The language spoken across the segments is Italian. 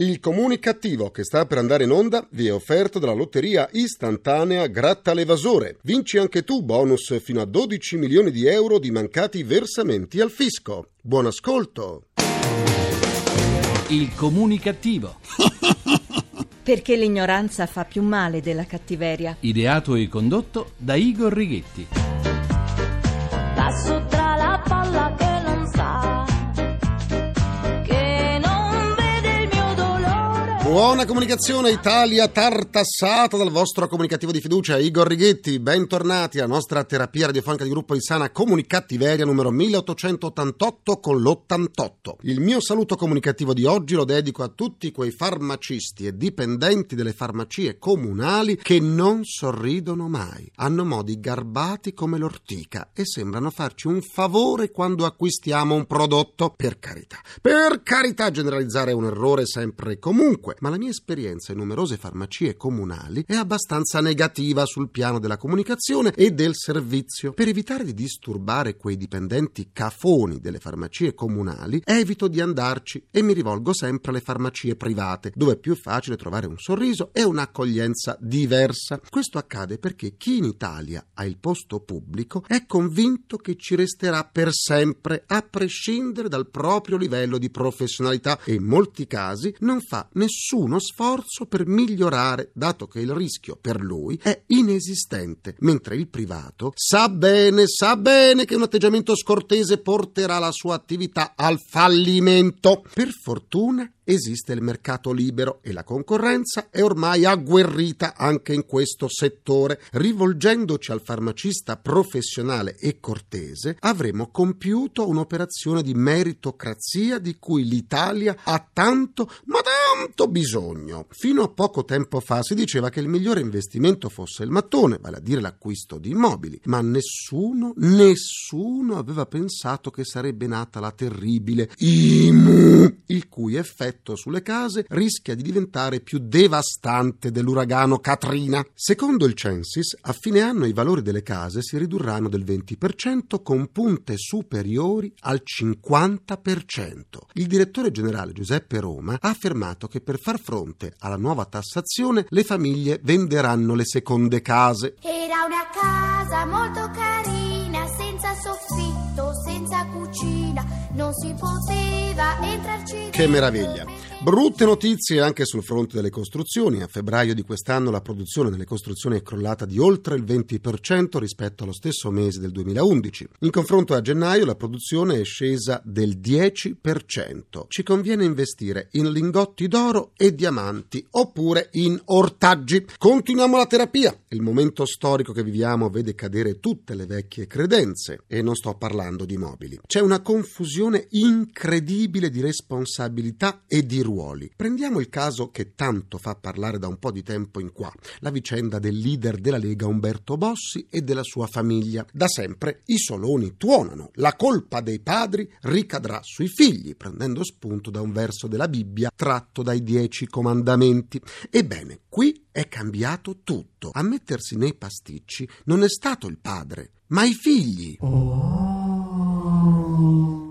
Il comunicativo che sta per andare in onda vi è offerto dalla lotteria istantanea Gratta l'evasore. Vinci anche tu bonus fino a 12 milioni di euro di mancati versamenti al fisco. Buon ascolto. Il comunicativo. Perché l'ignoranza fa più male della cattiveria. Ideato e condotto da Igor Righetti. Passo tra la palla che Buona comunicazione Italia tartassata dal vostro comunicativo di fiducia Igor Righetti. Bentornati alla nostra terapia radiofonica di gruppo di sana Comunicattiveria numero 1888 con l'88. Il mio saluto comunicativo di oggi lo dedico a tutti quei farmacisti e dipendenti delle farmacie comunali che non sorridono mai. Hanno modi garbati come l'ortica e sembrano farci un favore quando acquistiamo un prodotto. Per carità, per carità generalizzare è un errore sempre e comunque, ma la mia esperienza in numerose farmacie comunali è abbastanza negativa sul piano della comunicazione e del servizio. Per evitare di disturbare quei dipendenti cafoni delle farmacie comunali, evito di andarci e mi rivolgo sempre alle farmacie private, dove è più facile trovare un sorriso e un'accoglienza diversa. Questo accade perché chi in Italia ha il posto pubblico è convinto che ci resterà per sempre, a prescindere dal proprio livello di professionalità e in molti casi non fa nessuno sforzo per migliorare, dato che il rischio per lui è inesistente, mentre il privato sa bene, sa bene che un atteggiamento scortese porterà la sua attività al fallimento. Per fortuna esiste il mercato libero e la concorrenza è ormai agguerrita anche in questo settore. Rivolgendoci al farmacista professionale e cortese, avremo compiuto un'operazione di meritocrazia di cui l'Italia ha tanto, ma tanto bisogno. Fino a poco tempo fa si diceva che il migliore investimento fosse il mattone, vale a dire l'acquisto di immobili, ma nessuno, nessuno aveva pensato che sarebbe nata la terribile IMU, il cui effetto sulle case rischia di diventare più devastante dell'uragano Katrina. Secondo il Censis, a fine anno i valori delle case si ridurranno del 20% con punte superiori al 50%. Il direttore generale Giuseppe Roma ha affermato che per far fronte alla nuova tassazione le famiglie venderanno le seconde case. Era una casa molto carina, senza soffitto, non si poteva entrarci Che meraviglia! Brutte notizie anche sul fronte delle costruzioni. A febbraio di quest'anno la produzione nelle costruzioni è crollata di oltre il 20% rispetto allo stesso mese del 2011. In confronto a gennaio la produzione è scesa del 10%. Ci conviene investire in lingotti d'oro e diamanti oppure in ortaggi. Continuiamo la terapia. Il momento storico che viviamo vede cadere tutte le vecchie credenze e non sto parlando di mobili. C'è una confusione incredibile di responsabilità e di ruoli. Prendiamo il caso che tanto fa parlare da un po' di tempo in qua, la vicenda del leader della Lega Umberto Bossi e della sua famiglia. Da sempre i soloni tuonano, la colpa dei padri ricadrà sui figli, prendendo spunto da un verso della Bibbia tratto dai Dieci Comandamenti. Ebbene, qui è cambiato tutto. A mettersi nei pasticci non è stato il padre, ma i figli.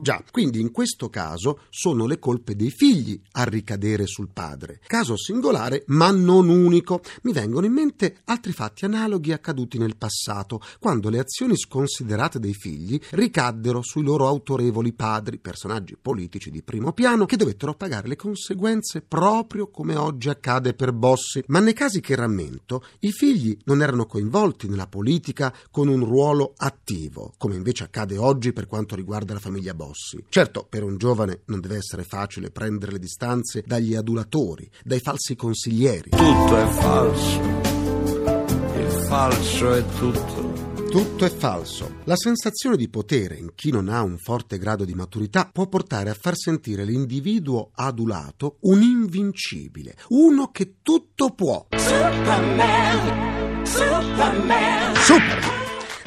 Già, quindi in questo caso sono le colpe dei figli a ricadere sul padre. Caso singolare, ma non unico. Mi vengono in mente altri fatti analoghi accaduti nel passato, quando le azioni sconsiderate dei figli ricaddero sui loro autorevoli padri, personaggi politici di primo piano, che dovettero pagare le conseguenze proprio come oggi accade per Bossi. Ma nei casi che rammento, i figli non erano coinvolti nella politica con un ruolo attivo, come invece accade oggi per quanto riguarda la famiglia Bossi. Certo, per un giovane non deve essere facile prendere le distanze dagli adulatori, dai falsi consiglieri. Tutto è falso. Il falso è tutto. Tutto è falso. La sensazione di potere in chi non ha un forte grado di maturità può portare a far sentire l'individuo adulato un invincibile, uno che tutto può. Superman, Superman. Superman!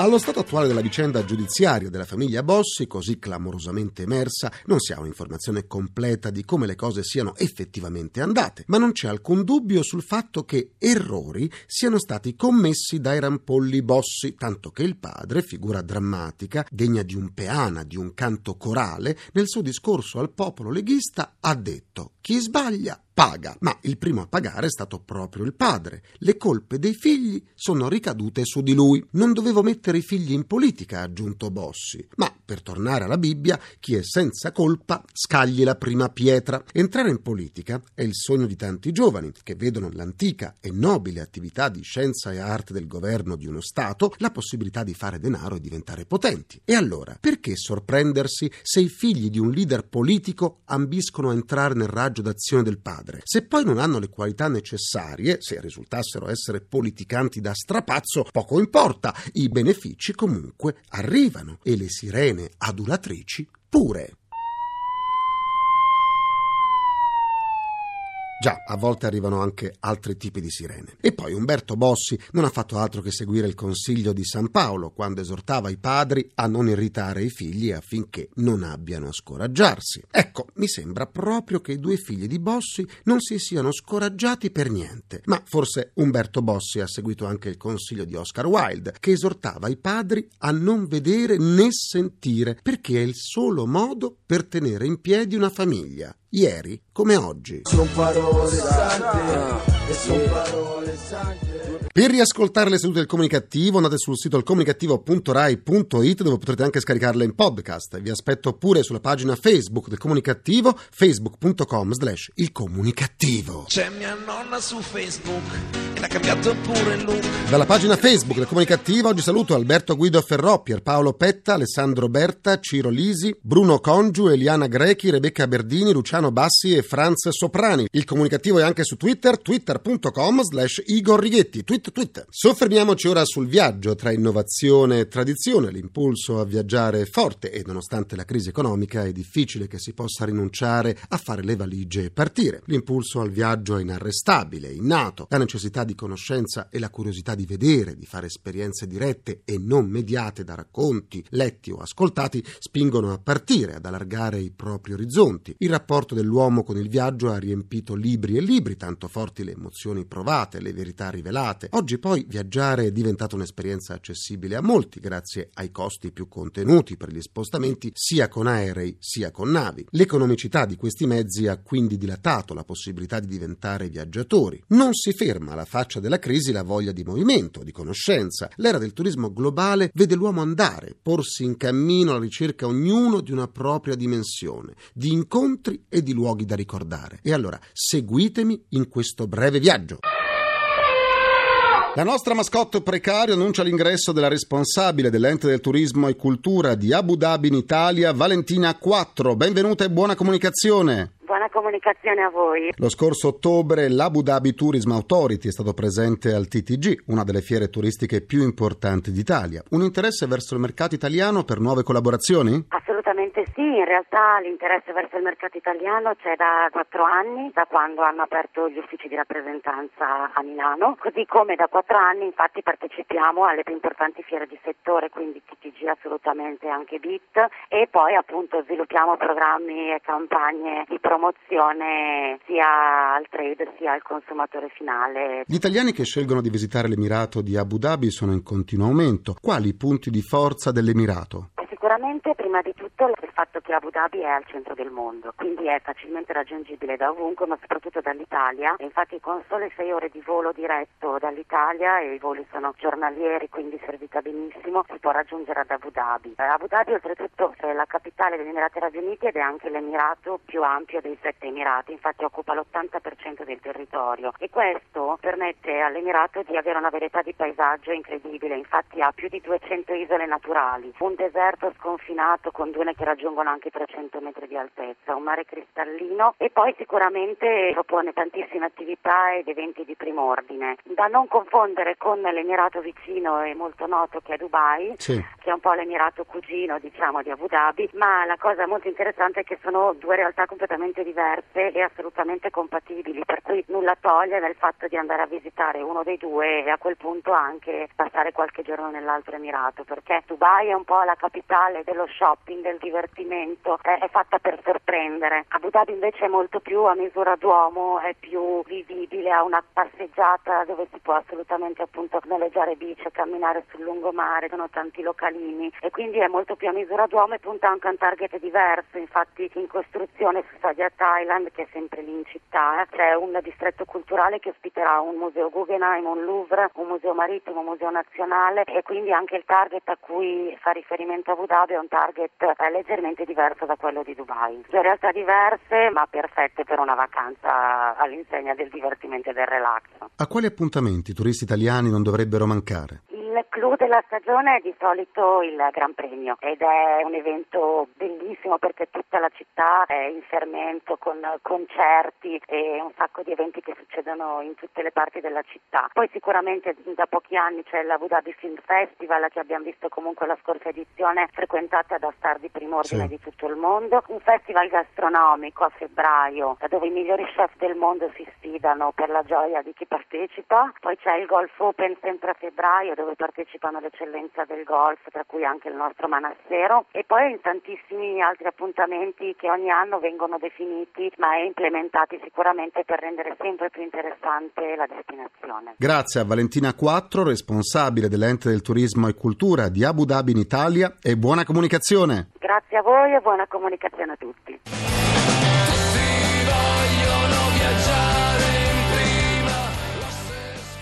Allo stato attuale della vicenda giudiziaria della famiglia Bossi, così clamorosamente emersa, non si ha un'informazione completa di come le cose siano effettivamente andate, ma non c'è alcun dubbio sul fatto che errori siano stati commessi dai rampolli Bossi, tanto che il padre, figura drammatica, degna di un peana, di un canto corale, nel suo discorso al popolo leghista ha detto chi sbaglia paga, ma il primo a pagare è stato proprio il padre. Le colpe dei figli sono ricadute su di lui. Non dovevo mettere i figli in politica, ha aggiunto Bossi, ma per tornare alla Bibbia, chi è senza colpa scagli la prima pietra. Entrare in politica è il sogno di tanti giovani che vedono nell'antica e nobile attività di scienza e arte del governo di uno Stato la possibilità di fare denaro e diventare potenti. E allora, perché sorprendersi se i figli di un leader politico ambiscono a entrare nel raggio d'azione del padre? Se poi non hanno le qualità necessarie, se risultassero essere politicanti da strapazzo, poco importa, i benefici comunque arrivano e le sirene adulatrici pure. Già, a volte arrivano anche altri tipi di sirene. E poi Umberto Bossi non ha fatto altro che seguire il consiglio di San Paolo quando esortava i padri a non irritare i figli affinché non abbiano a scoraggiarsi. Ecco, mi sembra proprio che i due figli di Bossi non si siano scoraggiati per niente. Ma forse Umberto Bossi ha seguito anche il consiglio di Oscar Wilde, che esortava i padri a non vedere né sentire, perché è il solo modo per tenere in piedi una famiglia ieri come oggi. Sono parole sante e sono parole sante. Per riascoltare le sedute del comunicativo andate sul sito ilcomunicativo.rai.it dove potrete anche scaricarle in podcast. Vi aspetto pure sulla pagina Facebook del comunicativo facebook.com slash il comunicativo. C'è mia nonna su Facebook e l'ha cambiato pure look. Dalla pagina Facebook del comunicativo oggi saluto Alberto Guido Ferrò, Pierpaolo Petta, Alessandro Berta, Ciro Lisi, Bruno Congiu, Eliana Grechi, Rebecca Berdini, Luciano Bassi e Franz Soprani. Il comunicativo è anche su Twitter, twitter.com slash Igor Righetti. Tweet tweet, tweet. Soffermiamoci ora sul viaggio tra innovazione e tradizione. L'impulso a viaggiare è forte e nonostante la crisi economica è difficile che si possa rinunciare a fare le valigie e partire. L'impulso al viaggio è inarrestabile, innato. La necessità di conoscenza e la curiosità di vedere, di fare esperienze dirette e non mediate da racconti, letti o ascoltati spingono a partire, ad allargare i propri orizzonti. Il rapporto dell'uomo con il viaggio ha riempito libri e libri, tanto forti le emozioni provate, le verità rivelate. Oggi poi viaggiare è diventata un'esperienza accessibile a molti grazie ai costi più contenuti per gli spostamenti sia con aerei sia con navi. L'economicità di questi mezzi ha quindi dilatato la possibilità di diventare viaggiatori. Non si ferma alla faccia della crisi la voglia di movimento, di conoscenza. L'era del turismo globale vede l'uomo andare, porsi in cammino alla ricerca ognuno di una propria dimensione, di incontri e di luoghi da ricordare. E allora seguitemi in questo breve viaggio. La nostra mascotte precario annuncia l'ingresso della responsabile dell'ente del turismo e cultura di Abu Dhabi in Italia, Valentina 4. Benvenuta e buona comunicazione. Buona comunicazione a voi. Lo scorso ottobre l'Abu Dhabi Tourism Authority è stato presente al TTG, una delle fiere turistiche più importanti d'Italia. Un interesse verso il mercato italiano per nuove collaborazioni? Assolutamente sì, in realtà l'interesse verso il mercato italiano c'è da quattro anni, da quando hanno aperto gli uffici di rappresentanza a Milano, così come da quattro anni infatti partecipiamo alle più importanti fiere di settore, quindi TTG assolutamente anche BIT e poi appunto sviluppiamo programmi e campagne di promozione sia al trade sia al consumatore finale. Gli italiani che scelgono di visitare l'Emirato di Abu Dhabi sono in continuo aumento. Quali i punti di forza dell'Emirato? Sicuramente prima di tutto il fatto che Abu Dhabi è al centro del mondo, quindi è facilmente raggiungibile da ovunque, ma soprattutto dall'Italia. Infatti con sole 6 ore di volo diretto dall'Italia e i voli sono giornalieri, quindi servita benissimo, si può raggiungere ad Abu Dhabi. Eh, Abu Dhabi oltretutto è la capitale degli Emirati Arabi Uniti ed è anche l'emirato più ampio dei sette emirati, infatti occupa l'80% del territorio e questo permette all'emirato di avere una varietà di paesaggio incredibile, infatti ha più di 200 isole naturali, un deserto sconfinato con dune che raggiungono anche 300 metri di altezza, un mare cristallino e poi sicuramente propone tantissime attività ed eventi di primo ordine. Da non confondere con l'Emirato vicino e molto noto che è Dubai, sì. che è un po' l'Emirato cugino diciamo di Abu Dhabi, ma la cosa molto interessante è che sono due realtà completamente diverse e assolutamente compatibili, per cui nulla toglie nel fatto di andare a visitare uno dei due e a quel punto anche passare qualche giorno nell'altro Emirato, perché Dubai è un po' la capitale culturale, dello shopping, del divertimento, è, è fatta per sorprendere. Abu Dhabi invece è molto più a misura d'uomo, è più vivibile, ha una passeggiata dove si può assolutamente appunto noleggiare bici, camminare sul lungomare, sono tanti localini. E quindi è molto più a misura d'uomo e punta anche a un target diverso, infatti in costruzione su Sadia Thailand che è sempre lì in città eh, c'è un distretto culturale che ospiterà un museo Guggenheim, un Louvre, un museo marittimo, un museo nazionale. E quindi anche il target a cui fa riferimento Abu Dhabi è un target eh, leggermente diverso da quello di Dubai. Due realtà diverse ma perfette per una vacanza all'insegna del divertimento e del relax. A quali appuntamenti i turisti italiani non dovrebbero mancare? Il clou della stagione è di solito il Gran Premio ed è un evento bellissimo perché tutta la città è in fermento con concerti e un sacco di eventi che succedono in tutte le parti della città. Poi sicuramente da pochi anni c'è l'Abu Dhabi Film Festival che abbiamo visto comunque la scorsa edizione frequentata da star di primo ordine sì. di tutto il mondo, un festival gastronomico a febbraio dove i migliori chef del mondo si sfidano per la gioia di chi partecipa, poi c'è il Golf Open sempre a febbraio dove partecipano l'eccellenza del golf, tra cui anche il nostro Manassero, e poi in tantissimi altri appuntamenti che ogni anno vengono definiti ma implementati sicuramente per rendere sempre più interessante la destinazione. Grazie a Valentina Quattro, responsabile dell'ente del turismo e cultura di Abu Dhabi in Italia e buona comunicazione. Grazie a voi e buona comunicazione a tutti.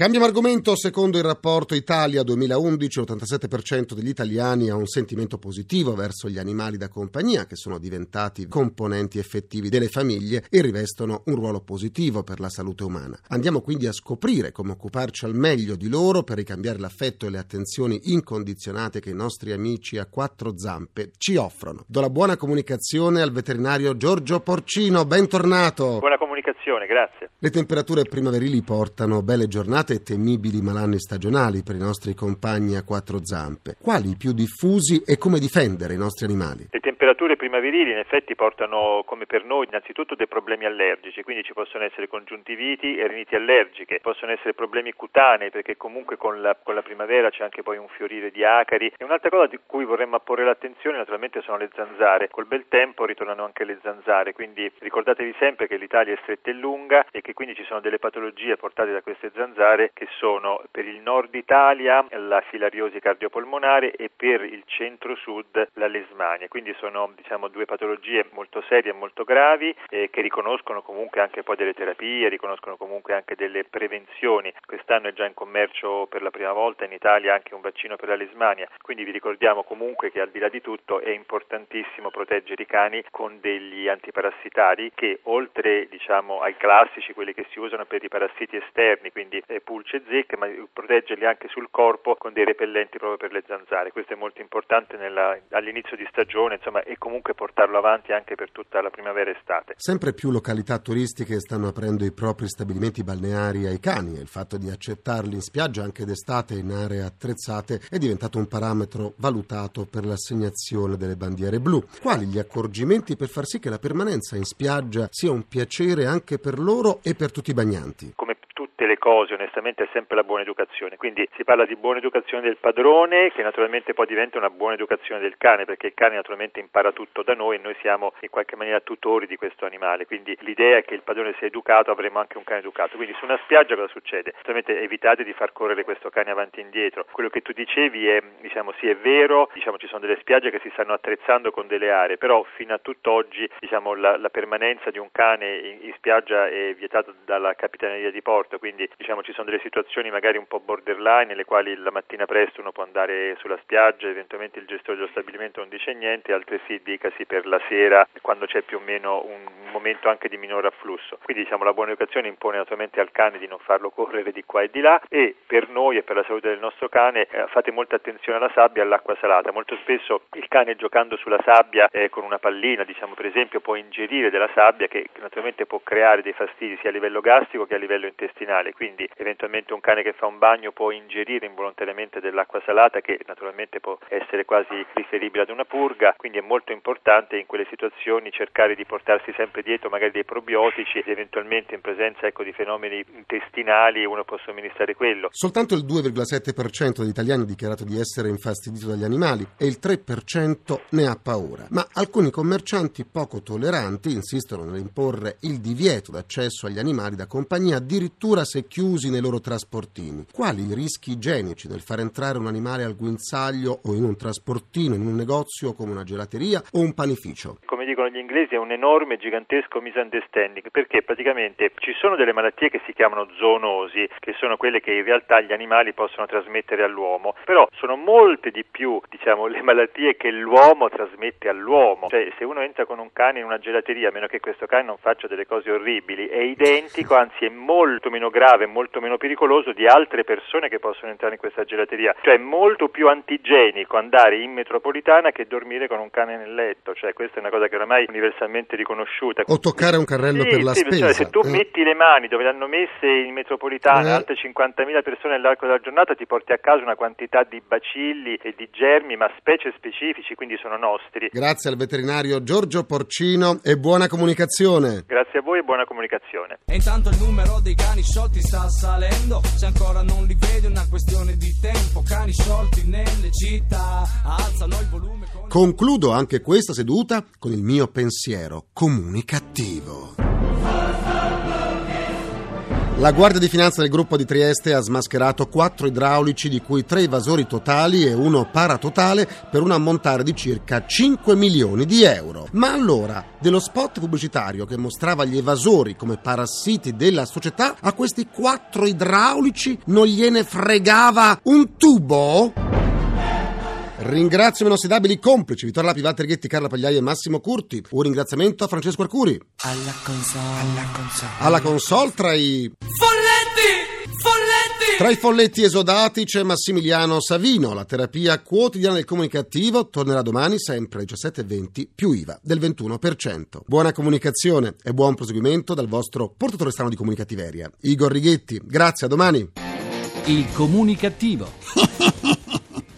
Cambiamo argomento, secondo il rapporto Italia 2011 l'87% degli italiani ha un sentimento positivo verso gli animali da compagnia che sono diventati componenti effettivi delle famiglie e rivestono un ruolo positivo per la salute umana. Andiamo quindi a scoprire come occuparci al meglio di loro per ricambiare l'affetto e le attenzioni incondizionate che i nostri amici a quattro zampe ci offrono. Do la buona comunicazione al veterinario Giorgio Porcino, bentornato. Buona comunicazione, grazie. Le temperature primaverili portano belle giornate e temibili malanni stagionali per i nostri compagni a quattro zampe. Quali i più diffusi e come difendere i nostri animali? Le temperature primaverili in effetti portano, come per noi, innanzitutto dei problemi allergici, quindi ci possono essere congiuntiviti e riniti allergiche, possono essere problemi cutanei perché comunque con la, con la primavera c'è anche poi un fiorire di acari. E un'altra cosa di cui vorremmo apporre l'attenzione naturalmente sono le zanzare. Col bel tempo ritornano anche le zanzare, quindi ricordatevi sempre che l'Italia è e lunga e che quindi ci sono delle patologie portate da queste zanzare che sono per il nord Italia la filariosi cardiopolmonare e per il centro-sud la lesmania. Quindi sono diciamo, due patologie molto serie e molto gravi eh, che riconoscono comunque anche poi delle terapie, riconoscono comunque anche delle prevenzioni. Quest'anno è già in commercio per la prima volta in Italia anche un vaccino per la lesmania. Quindi vi ricordiamo comunque che al di là di tutto è importantissimo proteggere i cani con degli antiparassitari che oltre diciamo, ai classici, quelli che si usano per i parassiti esterni, quindi eh, pulce e zecche, ma proteggerli anche sul corpo con dei repellenti proprio per le zanzare. Questo è molto importante nella, all'inizio di stagione insomma, e comunque portarlo avanti anche per tutta la primavera e estate. Sempre più località turistiche stanno aprendo i propri stabilimenti balneari ai cani e il fatto di accettarli in spiaggia anche d'estate in aree attrezzate è diventato un parametro valutato per l'assegnazione delle bandiere blu. Quali gli accorgimenti per far sì che la permanenza in spiaggia sia un piacere anche per loro e per tutti i bagnanti? Come tutte le cose onestamente è sempre la buona educazione, quindi si parla di buona educazione del padrone che naturalmente poi diventa una buona educazione del cane perché il cane naturalmente impara tutto da noi e noi siamo in qualche maniera tutori di questo animale, quindi l'idea è che il padrone sia educato avremo anche un cane educato, quindi su una spiaggia cosa succede? Naturalmente evitate di far correre questo cane avanti e indietro, quello che tu dicevi è diciamo sì è vero, diciamo ci sono delle spiagge che si stanno attrezzando con delle aree, però fino a tutt'oggi diciamo la, la permanenza di un cane in, in spiaggia è vietata dalla capitaneria di porto, quindi diciamo ci sono delle situazioni magari un po' borderline nelle quali la mattina presto uno può andare sulla spiaggia, eventualmente il gestore dello stabilimento non dice niente, altresì dicasi per la sera quando c'è più o meno un momento anche di minore afflusso. Quindi diciamo la buona educazione impone naturalmente al cane di non farlo correre di qua e di là e per noi e per la salute del nostro cane eh, fate molta attenzione alla sabbia e all'acqua salata. Molto spesso il cane giocando sulla sabbia eh, con una pallina, diciamo per esempio, può ingerire della sabbia che naturalmente può creare dei fastidi sia a livello gastrico che a livello intestinale intestinale, quindi eventualmente un cane che fa un bagno può ingerire involontariamente dell'acqua salata che naturalmente può essere quasi riferibile ad una purga, quindi è molto importante in quelle situazioni cercare di portarsi sempre dietro magari dei probiotici ed eventualmente in presenza ecco, di fenomeni intestinali uno può somministrare quello. Soltanto il 2,7% degli italiani ha dichiarato di essere infastidito dagli animali e il 3% ne ha paura. Ma alcuni commercianti poco tolleranti insistono nell'imporre il divieto d'accesso agli animali da compagnia addirittura se chiusi nei loro trasportini. Quali i rischi igienici nel far entrare un animale al guinzaglio o in un trasportino, in un negozio come una gelateria o un panificio? Come dicono gli inglesi è un enorme, gigantesco misunderstanding perché praticamente ci sono delle malattie che si chiamano zoonosi, che sono quelle che in realtà gli animali possono trasmettere all'uomo, però sono molte di più, diciamo, le malattie che l'uomo trasmette all'uomo. Cioè, se uno entra con un cane in una gelateria, a meno che questo cane non faccia delle cose orribili, è identico, anzi è molto meno grave, molto meno pericoloso di altre persone che possono entrare in questa gelateria. Cioè, è molto più antigenico andare in metropolitana che dormire con un cane nel letto. Cioè, questa è una cosa che oramai universalmente riconosciuta. O toccare un carrello Sì, per la sì, spesa. cioè, se tu eh. metti le mani dove le hanno messe in metropolitana Eh. altre 50.000 persone nell'arco della giornata ti porti a casa una quantità di bacilli e di germi ma specie specifici quindi sono nostri Grazie al veterinario Giorgio Porcino e buona comunicazione. grazie a voi e buona comunicazione E intanto il numero dei cani sciolti sta salendo Se ancora non li vedi è una questione di tempo Cani sciolti nelle città Alzano il volume con... Concludo anche questa seduta con il mio pensiero comunicativo. La Guardia di Finanza del gruppo di Trieste ha smascherato quattro idraulici, di cui tre evasori totali e uno paratotale, per un ammontare di circa 5 milioni di euro. Ma allora, dello spot pubblicitario che mostrava gli evasori come parassiti della società, a questi quattro idraulici non gliene fregava un tubo? Ringrazio i miei inossidabili complici Vittorio Lapi, Walter Ghetti, Carla Pagliai e Massimo Curti. Un ringraziamento a Francesco Arcuri. Alla console Alla console Alla console tra i, Folletti! Folletti! tra i folletti esodati c'è Massimiliano Savino. La terapia quotidiana del comunicativo tornerà domani sempre alle 17.20 più IVA del 21%. Buona comunicazione e buon proseguimento dal vostro portatore strano di comunicativeria. Igor Righetti, grazie, a domani. Il comunicativo.